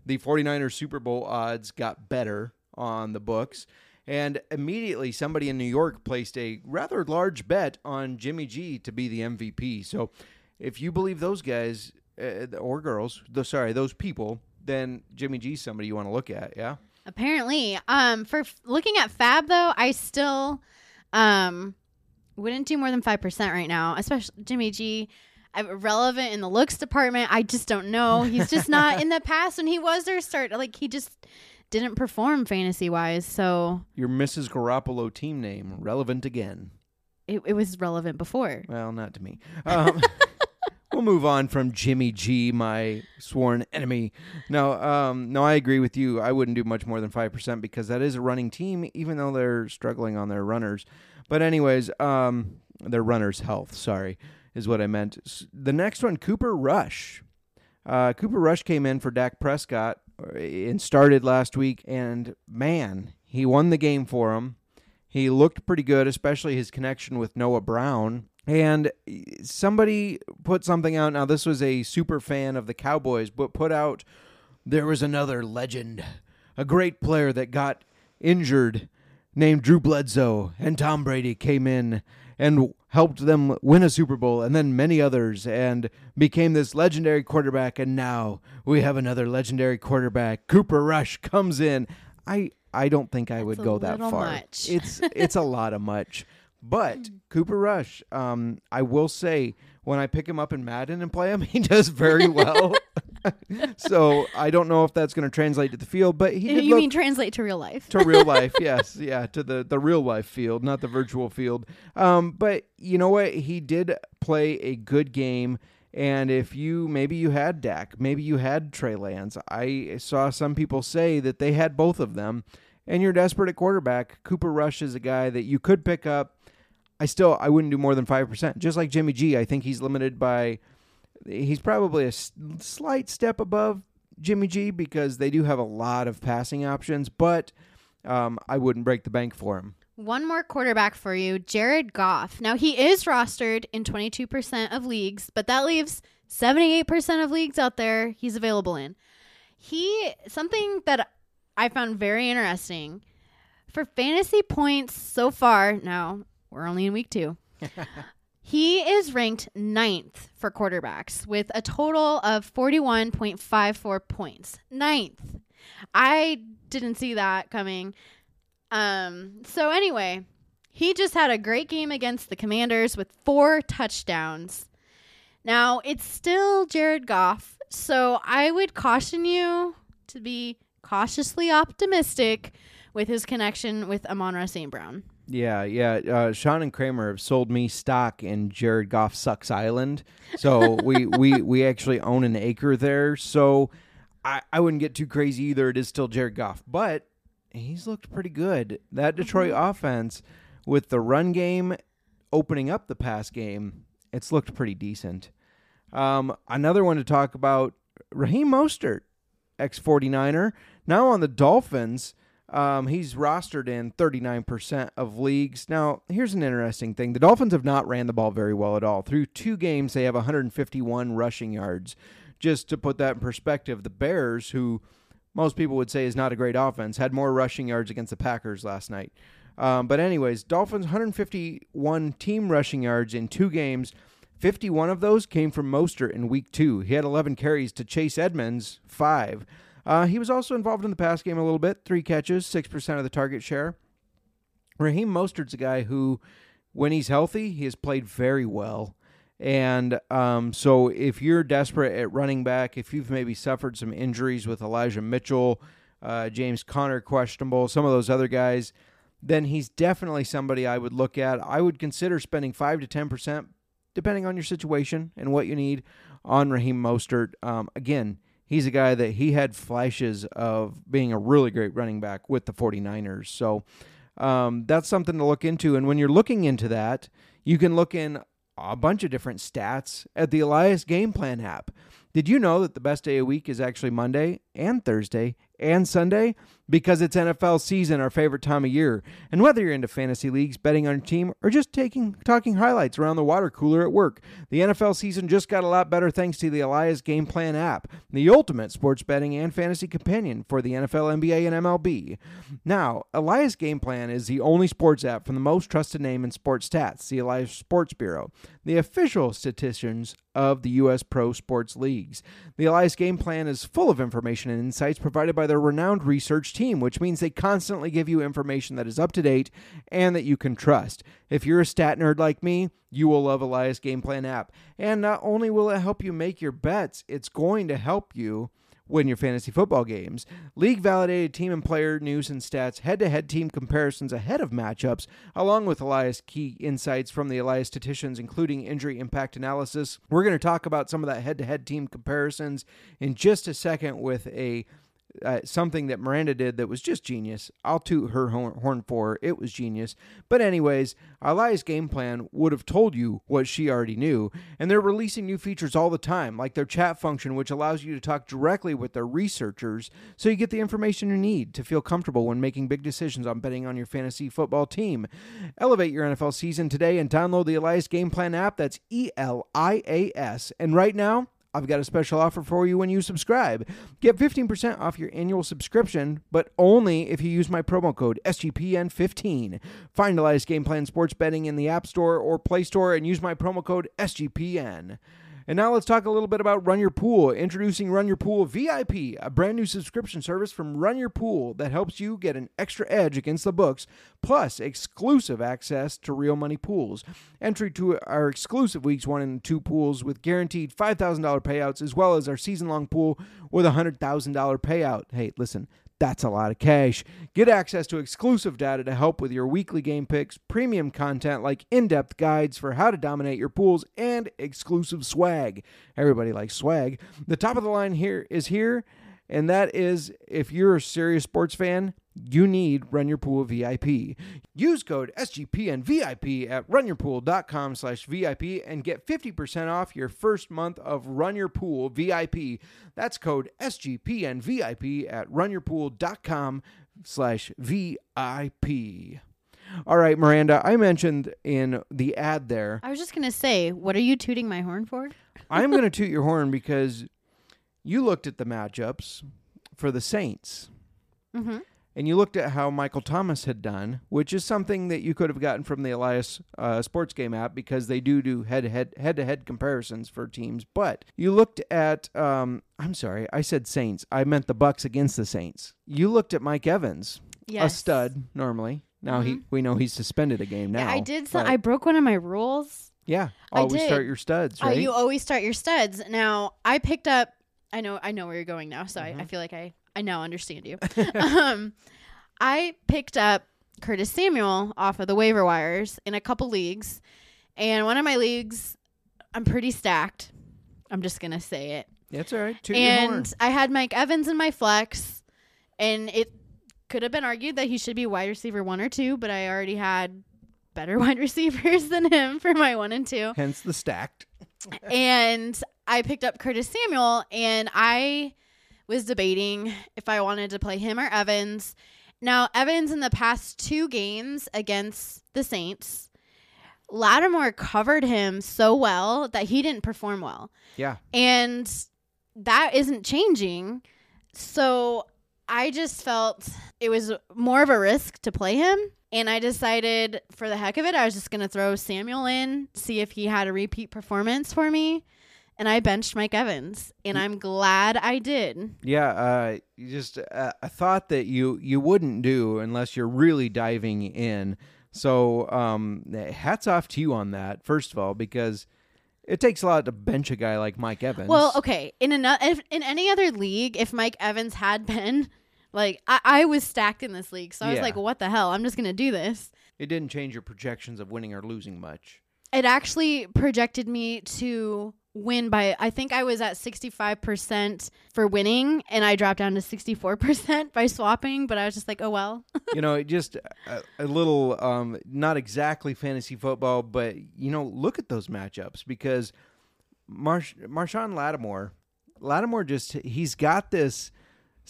the 49ers Super Bowl odds got better on the books. And immediately, somebody in New York placed a rather large bet on Jimmy G to be the MVP. So, if you believe those guys uh, or girls, the, sorry, those people, then Jimmy G's somebody you want to look at. Yeah. Apparently, um, for f- looking at FAAB though, I still um wouldn't do more than five percent right now. Especially Jimmy G, relevant in the looks department. I just don't know. He's just not in the past when he was their start. Like he just didn't perform fantasy wise. So Your Mrs. Garoppolo team name relevant again. it, it was relevant before. Well, not to me. Um, we'll move on from Jimmy G, my sworn enemy. No, um, no, I agree with you. I wouldn't do much more than five percent because that is a running team, even though they're struggling on their runners. But anyways, um, their runners' health. Sorry, is what I meant. The next one, Cooper Rush. Uh, Cooper Rush came in for Dak Prescott uh, and started last week, and man, he won the game for him. He looked pretty good, especially his connection with Noah Brown. And somebody put something out. Now, this was a super fan of the Cowboys, but put out there was another legend, a great player that got injured named Drew Bledsoe, and Tom Brady came in and helped them win a Super Bowl, and then many others, and became this legendary quarterback. And now we have another legendary quarterback. Cooper Rush comes in. I I don't think I would a go that far. much. It's it's a lot of much. But Cooper Rush, um, I will say, when I pick him up in Madden and play him, he does very well. so I don't know if that's going to translate to the field, but he did You mean translate to real life? to real life. Yes, yeah, to the the real life field, not the virtual field. Um, but you know what? He did play a good game. And if you maybe you had Dak, maybe you had Trey Lance. I saw some people say that they had both of them, and you're desperate at quarterback. Cooper Rush is a guy that you could pick up. I still I wouldn't do more than five percent. Just like Jimmy G, I think he's limited by. He's probably a s- slight step above Jimmy G because they do have a lot of passing options, but um, I wouldn't break the bank for him. One more quarterback for you, Jared Goff. Now he is rostered in 22% of leagues, but that leaves 78% of leagues out there he's available in. He something that I found very interesting for fantasy points so far. Now we're only in week two. he is ranked ninth for quarterbacks with a total of 41.54 points. Ninth. I didn't see that coming. Um, so anyway, he just had a great game against the Commanders with four touchdowns. Now, it's still Jared Goff, so I would caution you to be cautiously optimistic with his connection with Amon-Ra St. Brown. Yeah, yeah. Uh, Sean and Kramer have sold me stock in Jared Goff Sucks Island, so we we we actually own an acre there. So I I wouldn't get too crazy either. It is still Jared Goff, but he's looked pretty good. That Detroit offense with the run game opening up the pass game, it's looked pretty decent. Um, another one to talk about: Raheem Mostert, ex 49er, now on the Dolphins. Um, he's rostered in 39% of leagues. Now, here's an interesting thing. The Dolphins have not ran the ball very well at all. Through two games, they have 151 rushing yards. Just to put that in perspective, the Bears, who most people would say is not a great offense, had more rushing yards against the Packers last night. Um, but, anyways, Dolphins 151 team rushing yards in two games. 51 of those came from Mostert in week two. He had 11 carries to Chase Edmonds, five. Uh, he was also involved in the pass game a little bit. Three catches, 6% of the target share. Raheem Mostert's a guy who, when he's healthy, he has played very well. And um, so if you're desperate at running back, if you've maybe suffered some injuries with Elijah Mitchell, uh, James Conner questionable, some of those other guys, then he's definitely somebody I would look at. I would consider spending 5 to 10%, depending on your situation and what you need, on Raheem Mostert. Um, again, he's a guy that he had flashes of being a really great running back with the 49ers. So um, that's something to look into. And when you're looking into that, you can look in a bunch of different stats at the Elias Game Plan app. Did you know that the best day of the week is actually Monday and Thursday and Sunday because it's NFL season, our favorite time of year. And whether you're into fantasy leagues, betting on your team, or just taking talking highlights around the water cooler at work, the NFL season just got a lot better thanks to the Elias Game Plan app, the ultimate sports betting and fantasy companion for the NFL, NBA, and MLB. Now, Elias Game Plan is the only sports app from the most trusted name in sports stats, the Elias Sports Bureau, the official statisticians of the U.S. pro sports leagues. The Elias Game Plan is full of information and insights provided by their renowned research team, which means they constantly give you information that is up to date and that you can trust. If you're a stat nerd like me, you will love Elias Game Plan app. And not only will it help you make your bets, it's going to help you win your fantasy football games. League validated team and player news and stats, head to head team comparisons ahead of matchups, along with Elias key insights from the Elias statisticians, including injury impact analysis. We're going to talk about some of that head to head team comparisons in just a second with a uh, something that Miranda did that was just genius. I'll toot her horn, for her. It was genius. But, anyways, Elias Game Plan would have told you what she already knew. And they're releasing new features all the time, like their chat function, which allows you to talk directly with their researchers so you get the information you need to feel comfortable when making big decisions on betting on your fantasy football team. Elevate your NFL season today and download the Elias Game Plan app. That's E L I A S. And right now, I've got a special offer for you when you subscribe. Get 15% off your annual subscription, but only if you use my promo code SGPN15. Find Elias Game Plan Sports Betting in the App Store or Play Store and use my promo code SGPN. And now let's talk a little bit about Run Your Pool. Introducing Run Your Pool VIP, a brand new subscription service from Run Your Pool that helps you get an extra edge against the books, plus exclusive access to real money pools. Entry to our exclusive weeks one and two pools with guaranteed $5,000 payouts, as well as our season long pool with a $100,000 payout. Hey, listen, that's a lot of cash. Get access to exclusive data to help with your weekly game picks, premium content like in depth guides for how to dominate your pools, and exclusive swag. Everybody likes swag. The top of the line here is here, and that is if you're a serious sports fan, you need Run Your Pool VIP. Use code SGPNVIP at runyourpool.com slash VIP and get 50% off your first month of Run Your Pool VIP. That's code SGPNVIP at runyourpool.com slash VIP. All right, Miranda, I mentioned in the ad there, I was just gonna say, what are you tooting my horn for? I'm going to toot your horn because you looked at the matchups for the Saints. Mm-hmm. And you looked at how Michael Thomas had done, which is something that you could have gotten from the Elias uh, Sports Game app because they do do head head head to head comparisons for teams. But you looked at, um, I'm sorry, I said Saints. I meant the Bucs against the Saints. You looked at Mike Evans, a stud normally. Now he we know he's suspended a game now. Yeah, I did. Some, I broke one of my rules. yeah, I always start your studs, Uh, you always start your studs. Now I picked up. I know. I know where you're going now. So Mm-hmm. I, I feel like I. I now understand you. um, I picked up Curtis Samuel off of the waiver wires in a couple leagues, and one of my leagues, I'm pretty stacked. I'm just gonna say it. That's all right. Toot and I had Mike Evans in my flex, and it could have been argued that he should be wide receiver one or two, but I already had better wide receivers than him for my one and two. Hence the stacked. and I picked up Curtis Samuel, and I was debating if I wanted to play him or Evans. Now, Evans in the past two games against the Saints, Lattimore covered him so well that he didn't perform well Yeah. and that isn't changing. So I just felt it was more of a risk to play him. And I decided for the heck of it, I was just going to throw Samuel in, see if he had a repeat performance for me. And I benched Mike Evans. And I'm glad I did. Yeah, uh, just uh, a thought that you you wouldn't do unless you're really diving in. So, um, hats off to you on that. First of all, because it takes a lot to bench a guy like Mike Evans. Well, okay. In, ano- if, in any other league, if Mike Evans had been, like, I, I was stacked in this league. So I was Yeah. like, what the hell? I'm just going to do this. it didn't change your projections of winning or losing much. it actually projected me to win by I think I was at 65% for winning and I dropped down to 64% by swapping, but I was just like, "Oh well." you know, just a, a little, um, not exactly fantasy football, but you know, look at those matchups because Marsh Marshon Lattimore, Lattimore just he's got this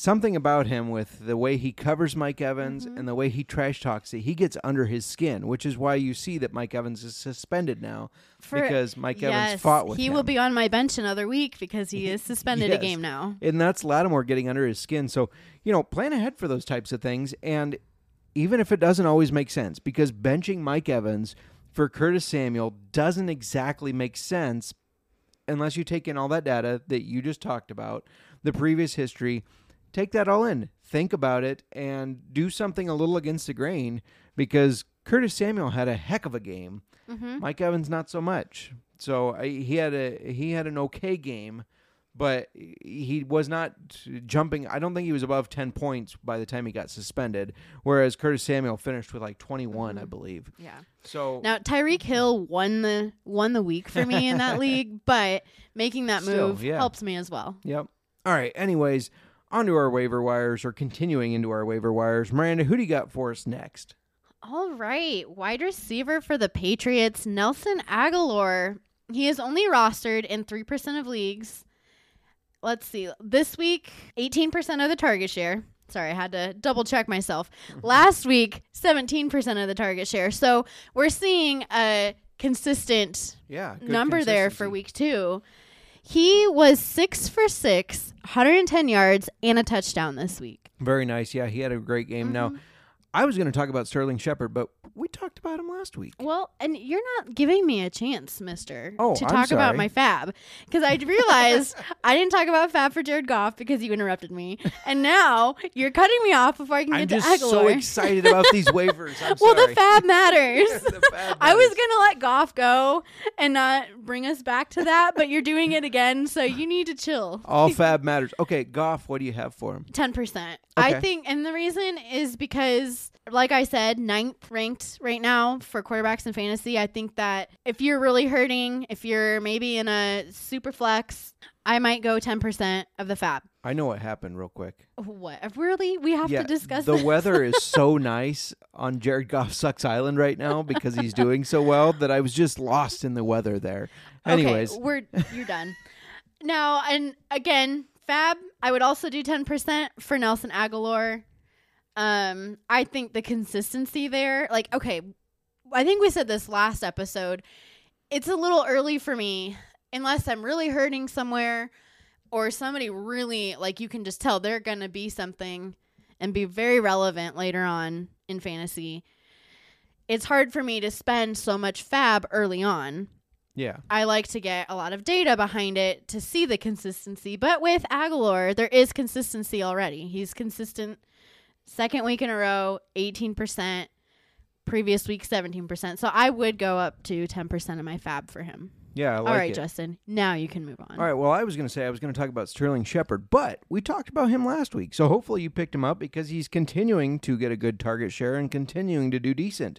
something about him with the way he covers Mike Evans Mm-hmm. and the way he trash talks it, he gets under his skin, which is why you see that Mike Evans is suspended now For- because Mike yes, Evans fought with him. he him. will be on my bench another week because he is suspended Yes. a game now. and that's Lattimore getting under his skin. So, you know, plan ahead for those types of things. And even if it doesn't always make sense, because benching Mike Evans for Curtis Samuel doesn't exactly make sense unless you take in all that data that you just talked about, the previous history. Take that all in, think about it, and do something a little against the grain because Curtis Samuel had a heck of a game. Mm-hmm. Mike Evans not so much. So I, he had a he had an okay game, but he was not jumping. I don't think he was above ten points by the time he got suspended. Whereas Curtis Samuel finished with like twenty I mm-hmm. believe. Yeah. So Now Tyreek Hill won the won the week for me in that league, but making that Still, move yeah. helps me as well. Yep. All right. Anyways, onto our waiver wires or continuing into our waiver wires. Miranda, who do you got for us next? All right, wide receiver for the Patriots, Nelson Agholor. He is only rostered in 3% of leagues. Let's see. This week, 18% of the target share. Sorry, I had to double check myself. Mm-hmm. Last week, 17% of the target share. So we're seeing a consistent Yeah. number there for week two. He was six for six, 110 yards, and a touchdown this week. Very nice. Yeah, he had a great game. Now, Mm-hmm. I was going to talk about Sterling Shepard, but we talked about him last week. Well, and you're not giving me a chance, mister, Oh, to I'm talk about my FAAB. Because I realized I didn't talk about FAAB for Jared Goff because you interrupted me. And now you're cutting me off before I can get to it. I'm just so excited about these waivers. I'm well, the FAAB matters. The FAAB I was going to let Goff go and not bring us back to that, but you're doing it again. So you need to chill. All fab matters. Okay, Goff, what do you have for him? Ten percent. I think, and the reason is because, like I said, ninth ranked right now for quarterbacks in fantasy. I think that if you're really hurting, if you're maybe in a super flex, I might go ten percent of the FAAB. I know what happened real quick. What? Really? We have yeah, to discuss the this? weather is so nice on Jared Goff sucks island right now because he's doing so well that I was just lost in the weather there. Anyways, okay, we're you're done. now, and again, FAAB, I would also do ten percent for Nelson Agholor. Um, I think the consistency there, like, okay, I think we said this last episode. It's a little early for me, unless I'm really hurting somewhere, or somebody really like you can just tell they're gonna be something and be very relevant later on in fantasy. It's hard for me to spend so much FAAB early on. yeah. I like to get a lot of data behind it to see the consistency. But with Agholor, there is consistency already. He's consistent second week in a row, 18%, previous week, 17%. So I would go up to 10% of my FAAB for him. Yeah, I like All right, it. Justin. Now you can move on. All right. Well, I was going to say I was going to talk about Sterling Shepard, but we talked about him last week. So hopefully you picked him up because he's continuing to get a good target share and continuing to do decent.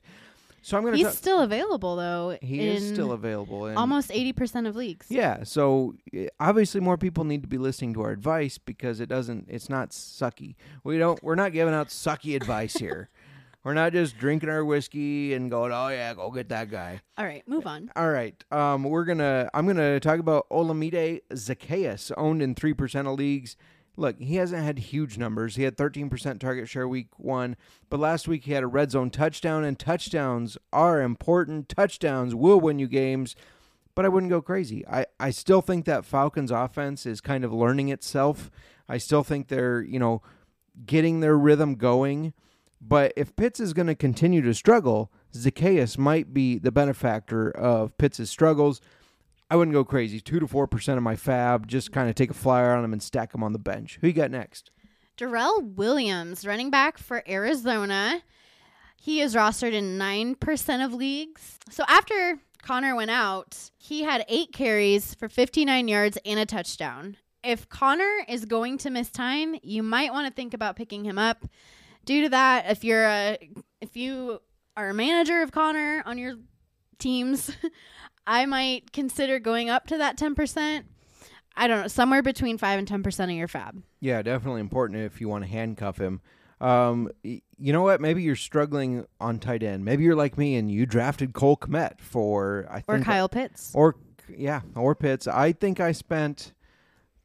So I'm going to He's still available, though. He is still available. And almost 80% of leagues. Yeah. So eh, obviously more people need to be listening to our advice because it doesn't. It's not sucky. We don't. We're not giving out sucky advice here. We're not just drinking our whiskey and going, "Oh yeah, go get that guy." All right, move on. All right. Um, we're gonna. I'm gonna talk about Olamide Zaccheaus, owned in three percent of leagues. Look, he hasn't had huge numbers. He had 13% target share week one, but last week he had a red zone touchdown, and touchdowns are important. Touchdowns will win you games, but I wouldn't go crazy. I, I still think that Falcons offense is kind of learning itself. I still think they're, you know, getting their rhythm going. But if Pitts is going to continue to struggle, Zaccheaus might be the benefactor of Pitts' struggles. I wouldn't go crazy. Two to four percent of my FAAB, just kind of take a flyer on him and stack him on the bench. Who you got next? Darrel Williams, running back for Arizona. He is rostered in 9% of leagues. So after Conner went out, he had eight carries for 59 yards and a touchdown. If Conner is going to miss time, you might want to think about picking him up. Due to that, if you're a if you are a manager of Conner on your teams, I might consider going up to that 10%. I don't know, somewhere between 5 and 10% of your FAAB. Yeah, definitely important if you want to handcuff him. Um, y- you know what? Maybe you're struggling on tight end. Maybe you're like me and you drafted Cole Kmet for I Or think Kyle Pitts. or yeah, or Pitts. I think I spent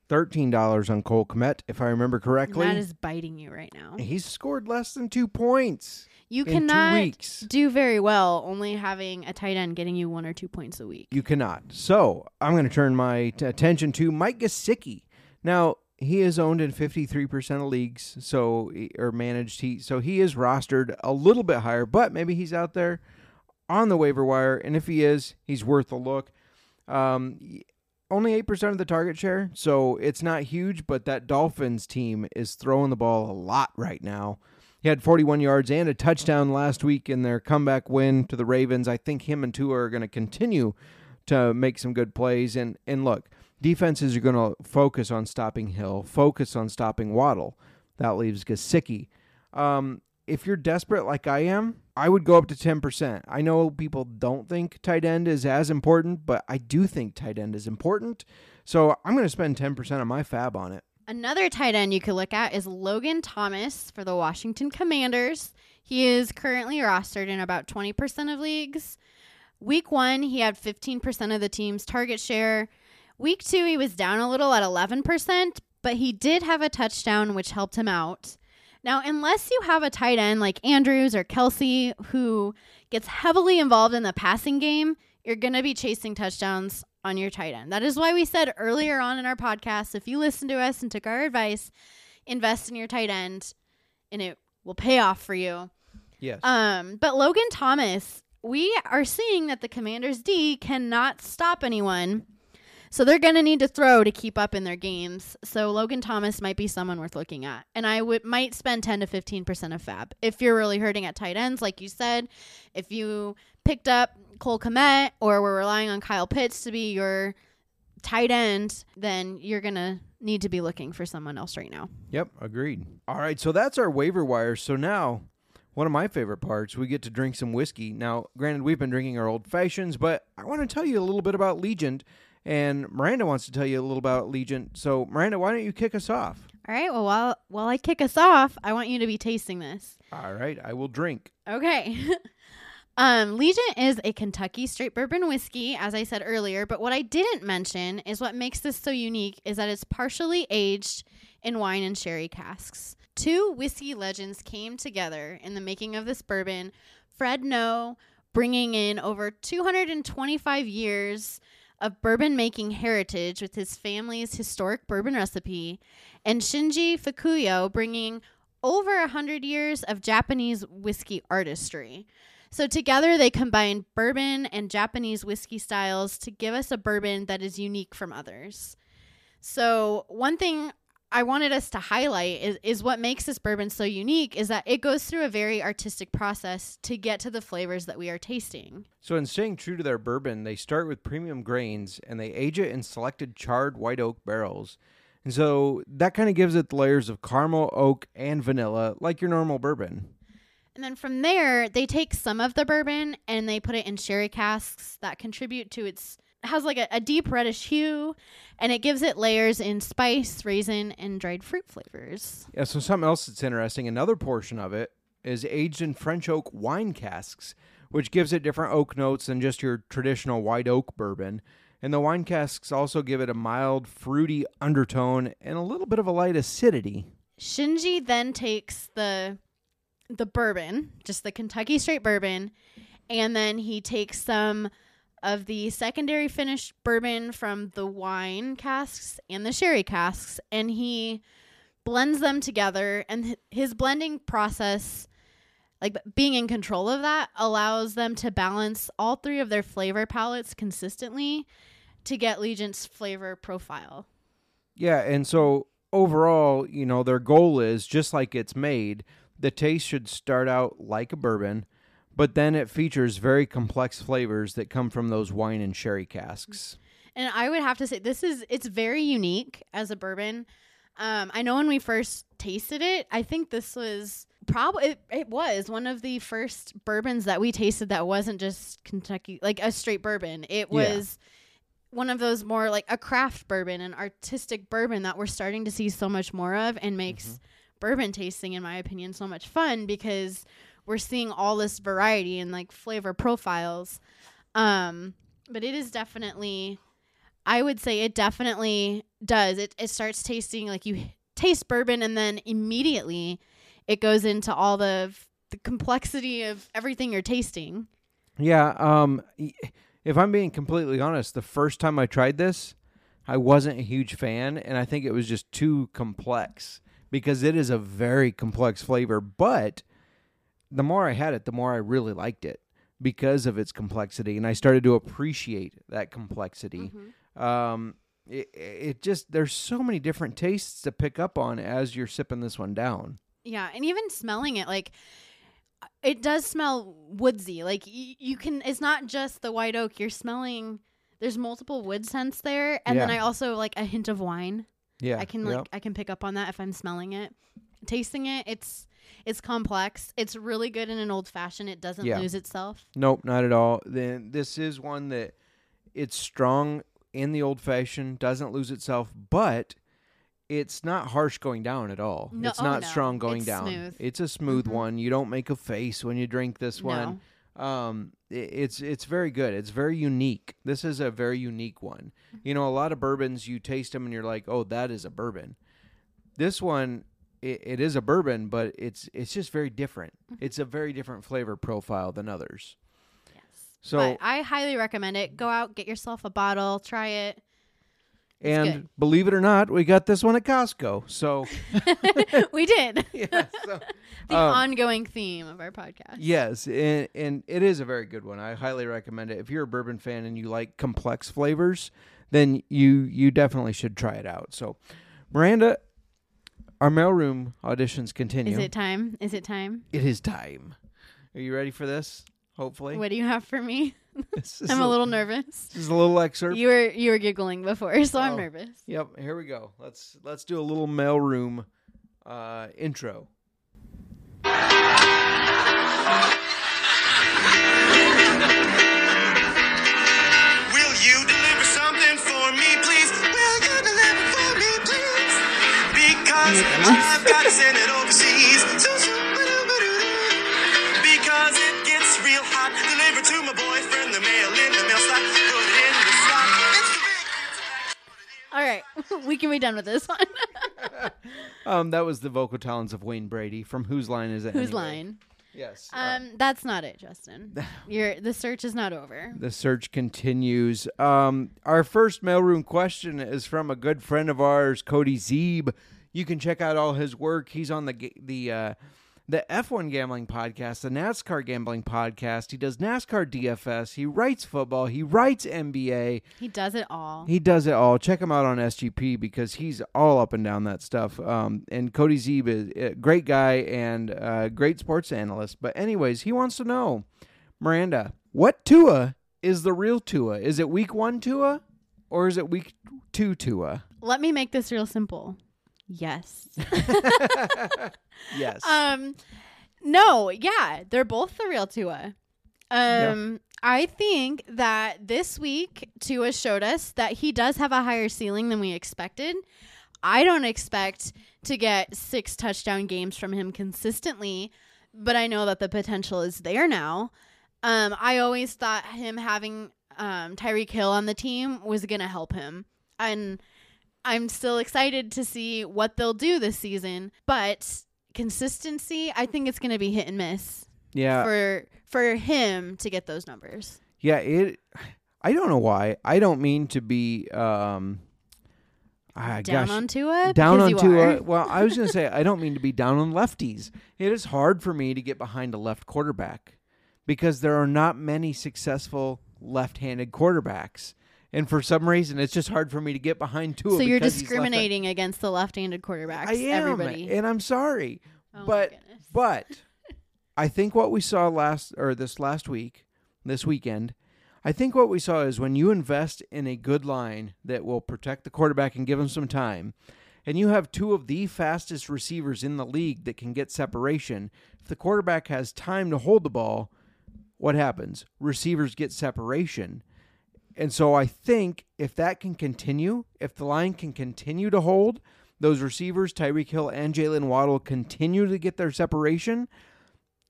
thirteen dollars on Cole Kmet, if I remember correctly. That is biting you right now. He's scored less than two points. You cannot do very well only having a tight end getting you one or two points a week. You cannot. So I'm going to turn my t- attention to Mike Gesicki. Now he is owned in 53% of leagues, so or managed. He so he is rostered a little bit higher, but maybe he's out there on the waiver wire, and if he is, he's worth a look. Um, only 8% of the target share, so it's not huge, but that Dolphins team is throwing the ball a lot right now. He had 41 yards and a touchdown last week in their comeback win to the Ravens. I think him and Tua are going to continue to make some good plays. And and look, defenses are going to focus on stopping Hill, focus on stopping Waddle. That leaves Gesicki. Um, if you're desperate like I am, I would go up to 10%. I know people don't think tight end is as important, but I do think tight end is important. So I'm going to spend 10% of my FAAB on it. Another tight end you could look at is Logan Thomas for the Washington Commanders. He is currently rostered in about 20% of leagues. Week one, he had 15% of the team's target share. Week two, he was down a little at 11%, but he did have a touchdown, which helped him out. Now, unless you have a tight end like Andrews or Kelce who gets heavily involved in the passing game, you're going to be chasing touchdowns on your tight end. That is why we said earlier on in our podcast if you listened to us and took our advice, invest in your tight end and it will pay off for you. Yes. Um, but Logan Thomas, we are seeing that the Commanders D cannot stop anyone. So they're going to need to throw to keep up in their games. So Logan Thomas might be someone worth looking at. And I would might spend 10 to 15% of FAAB. If you're really hurting at tight ends like you said, if you picked up Cole Kmet or we're relying on Kyle Pitts to be your tight end, then you're going to need to be looking for someone else right now. Yep, agreed. All right, so that's our waiver wire. So now, one of my favorite parts, we get to drink some whiskey. Now, granted, we've been drinking our old fashions, but I want to tell you a little bit about Legent, and Miranda wants to tell you a little about Legent. So, Miranda, why don't you kick us off? All right. Well, while while I kick us off, I want you to be tasting this. All right, I will drink. Okay. um, Legent is a Kentucky straight bourbon whiskey, as I said earlier. But what I didn't mention is what makes this so unique is that it's partially aged in wine and sherry casks. Two whiskey legends came together in the making of this bourbon. Fred Noe bringing in over 225 years of bourbon making heritage with his family's historic bourbon recipe, and Shinji Fukuyo bringing over 100 years of Japanese whiskey artistry. So, together they combine bourbon and Japanese whiskey styles to give us a bourbon that is unique from others. So, one thing I wanted us to highlight is, is what makes this bourbon so unique is that it goes through a very artistic process to get to the flavors that we are tasting. So, in staying true to their bourbon, they start with premium grains and they age it in selected charred white oak barrels. And so that kind of gives it the layers of caramel, oak, and vanilla, like your normal bourbon. And then from there, they take some of the bourbon and they put it in sherry casks that contribute to its it has like a, a deep reddish hue and it gives it layers in spice, raisin, and dried fruit flavors. Yeah, so something else that's interesting, another portion of it is aged in French oak wine casks, which gives it different oak notes than just your traditional white oak bourbon. And the wine casks also give it a mild, fruity undertone and a little bit of a light acidity. Shinji then takes the the bourbon, just the Kentucky straight bourbon, and then he takes some of the secondary finished bourbon from the wine casks and the sherry casks and he blends them together and his blending process like being in control of that allows them to balance all three of their flavor palettes consistently to get Legent's flavor profile. Yeah, and so overall, you know, their goal is just like it's made, the taste should start out like a bourbon, but then it features very complex flavors that come from those wine and sherry casks. And I would have to say this is it's very unique as a bourbon. Um, I know when we first tasted it, I think this was probably it, it was one of the first bourbons that we tasted that wasn't just Kentucky like a straight bourbon. It Yeah. was one of those more like a craft bourbon, an artistic bourbon that we're starting to see so much more of and makes bourbon tasting in my opinion so much fun because we're seeing all this variety and like flavor profiles. Um, but it is definitely I would say it definitely does. It it starts tasting like you taste bourbon, and then immediately it goes into all the the complexity of everything you're tasting. Yeah, um if I'm being completely honest, the first time I tried this, I wasn't a huge fan and I think it was just too complex because it is a very complex flavor, but the more I had it, the more I really liked it because of its complexity and I started to appreciate that complexity. Um it, it just there's so many different tastes to pick up on as you're sipping this one down. Yeah, and even smelling it, like it does smell woodsy. Like y- you can, it's not just the white oak. You're smelling. There's multiple wood scents there, and then I also like a hint of wine. Yeah. I can like yep. I can pick up on that if I'm smelling it, tasting it. It's it's complex. It's really good in an old fashioned. It doesn't Yeah. lose itself. Nope, not at all. Then this is one that it's strong in the old fashioned, doesn't lose itself, but it's not harsh going down at all. No- it's oh, not no. strong going It's down. smooth. It's a smooth Mhm. one. You don't make a face when you drink this one. Um, it's it's very good. It's very unique. This is a very unique one. You know, a lot of bourbons you taste them and you're like, oh, that is a bourbon. This one, it, it is a bourbon, but it's it's just very different. Mm-hmm. It's a very different flavor profile than others. Yes. So but I highly recommend it. Go out, get yourself a bottle, try it. And good. believe it or not, we got this one at Costco. So we did. yeah, so, the um, ongoing theme of our podcast. yes, and, and it is a very good one. I highly recommend it. If you're a bourbon fan and you like complex flavors, then you you definitely should try it out. So, Miranda, our mailroom auditions continue. Is it time? Is it time? it is time. Are you ready for this? Hopefully, What do you have for me? This I'm a little nervous. This is a little excerpt. You were you were giggling before, so Oh. I'm nervous. Yep, here we go. Let's let's do a little mailroom uh, intro. Will you deliver something for me, please? Will you deliver for me, please? Because I've got to send it overseas. So, so, ba-do-ba-do-do. Because it gets real hot. Deliver to my boyfriend All right, we can be done with this one. Um, that was the vocal talents of Wayne Brady from Whose Line Is It? Whose Anyway? line? Yes. uh, Um, that's not it, Justin. Your the search is not over. the search continues. Um, our first mailroom question is from a good friend of ours, Cody Zeeb. You can check out all his work. He's on the the uh, the F1 gambling podcast, the NASCAR gambling podcast. He does NASCAR DFS. He writes football. He writes NBA. He does it all. He does it all. Check him out on SGP because he's all up and down that stuff. Um, and Cody Zeeb is a great guy and a great sports analyst. But anyways, he wants to know, Miranda, what Tua is the real Tua? Is it week one Tua or is it week two Tua? Let me make this real simple. Yes. Yes. um, no, yeah, they're both the real Tua. Um, I think that this week Tua showed us that he does have a higher ceiling than we expected. I don't expect to get six touchdown games from him consistently, but I know that the potential is there now. Um, I always thought him having um, Tyreek Hill on the team was going to help him. And I'm still excited to see what they'll do this season, but consistency, I think it's going to be hit and miss yeah. for for him to get those numbers. Yeah, it. I don't know why. I don't mean to be. Um, ah, Down gosh, on Tua? down on Tua. Well, I was going to say I don't mean to be down on lefties. It is hard for me to get behind a left quarterback because there are not many successful left-handed quarterbacks, and for some reason, it's just hard for me to get behind Tua. So you're because he's left-handed. discriminating against the left-handed quarterbacks. I am, everybody. and I'm sorry, Oh but but I think what we saw last or this last week, this weekend, I think what we saw is when you invest in a good line that will protect the quarterback and give him some time, and you have two of the fastest receivers in the league that can get separation. If the quarterback has time to hold the ball, what happens? Receivers get separation. And so I think if that can continue, if the line can continue to hold, those receivers, Tyreek Hill and Jaylen Waddle, continue to get their separation,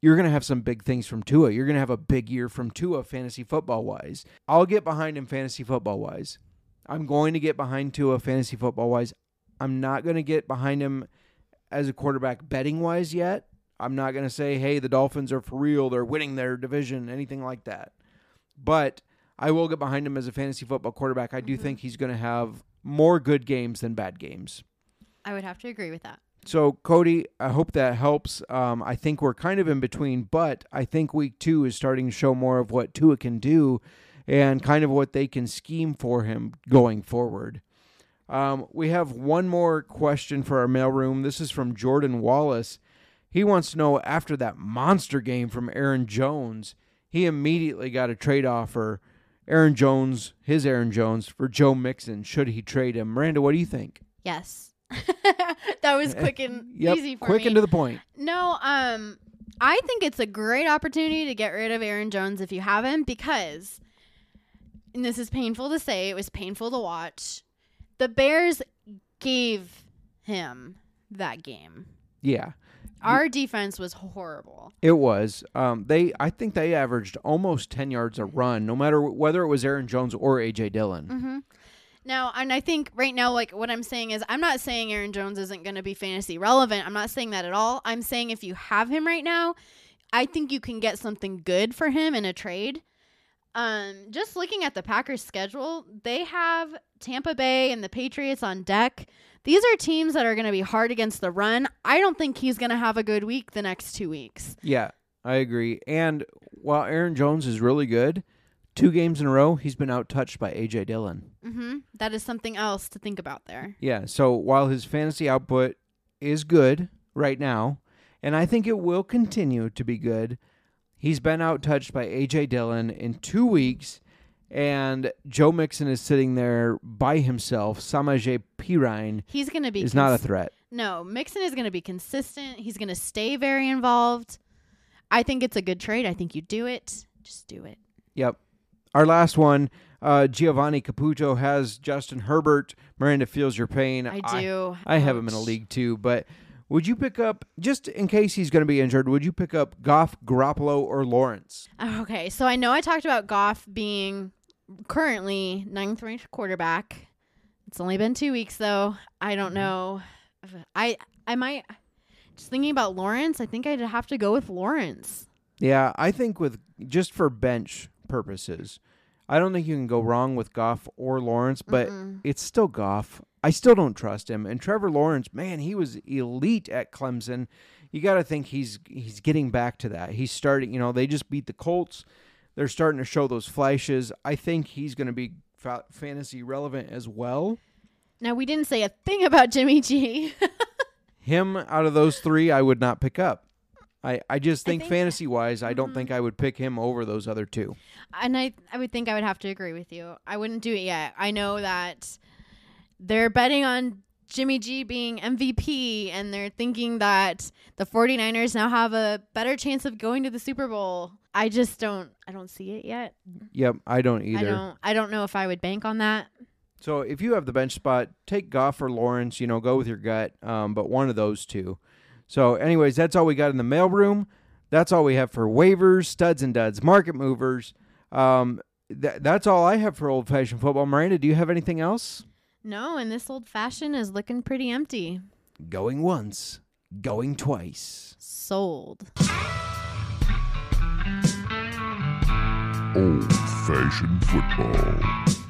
you're going to have some big things from Tua. You're going to have a big year from Tua fantasy football wise. I'll get behind him fantasy football wise. I'm going to get behind Tua fantasy football wise. I'm not going to get behind him as a quarterback betting wise yet. I'm not going to say, hey, the Dolphins are for real. They're winning their division, anything like that. But I will get behind him as a fantasy football quarterback. I do think he's going to have more good games than bad games. I would have to agree with that. So, Cody, I hope that helps. Um, I think we're kind of in between, but I think week two is starting to show more of what Tua can do and kind of what they can scheme for him going forward. Um, we have one more question for our mailroom. This is from Jordan Wallace. He wants to know after that monster game from Aaron Jones, he immediately got a trade offer. Aaron Jones, his Aaron Jones, for Joe Mixon. Should he trade him? Miranda, what do you think? Yes. that was quick and Yep, easy for quick me. and to the point. No, um, I think it's a great opportunity to get rid of Aaron Jones if you have him because, and this is painful to say, it was painful to watch. The Bears gave him that game. Yeah. Our defense was horrible. It was. Um, they. I think they averaged almost ten yards a run, no matter wh- whether it was Aaron Jones or AJ Dillon. Mm-hmm. Now, and I think right now, like what I'm saying is, I'm not saying Aaron Jones isn't going to be fantasy relevant. I'm not saying that at all. I'm saying if you have him right now, I think you can get something good for him in a trade. Um, just looking at the Packers' schedule, they have Tampa Bay and the Patriots on deck. These are teams that are going to be hard against the run. I don't think he's going to have a good week the next two weeks. Yeah, I agree. And while Aaron Jones is really good, two games in a row he's been out touched by AJ Dillon. hmm That is something else to think about there. Yeah. So while his fantasy output is good right now, and I think it will continue to be good, he's been out touched by AJ Dillon in two weeks. And Joe Mixon is sitting there by himself. Samaje Perine He's going to be is not a threat. No, Mixon is going to be consistent. He's going to stay very involved. I think it's a good trade. I think you do it. Just do it. Yep. Our last one, uh, Giovanni Caputo has Justin Herbert. Miranda feels your pain. I do. I, have him in a league too, but would you pick up just in case he's going to be injured? Would you pick up Goff, Garoppolo, or Lawrence? Okay, so I know I talked about Goff being currently ninth ranked quarterback. It's only been two weeks though. I Mm-hmm. don't know. if- I I might just thinking about Lawrence. I think I'd have to go with Lawrence. Yeah, I think with just for bench purposes, I don't think you can go wrong with Goff or Lawrence, but Mm-mm. it's still Goff. I still don't trust him. And Trevor Lawrence, man, he was elite at Clemson. You got to think he's he's getting back to that. He's starting, you know, they just beat the Colts. They're starting to show those flashes. I think he's going to be fa- fantasy relevant as well. Now we didn't say a thing about Jimmy G. Him out of those 3, I would not pick up. I, I just think, think- fantasy wise, I don't think mm-hmm. I would pick him over those other two. and I I would think I would have to agree with you. I wouldn't do it yet. I know that they're betting on Jimmy G being MVP and they're thinking that the 49ers now have a better chance of going to the Super Bowl. I just don't I don't see it yet. Yep, I don't either. I don't I don't know if I would bank on that. So if you have the bench spot, take Goff or Lawrence. You know, go with your gut, um, but one of those two. So, anyways, that's all we got in the mailroom. That's all we have for waivers, studs and duds, market movers. Um, th- that's all I have for old fashioned football. Miranda, do you have anything else? No, and this old fashioned is looking pretty empty. Going once, going twice. Sold. Old fashioned football.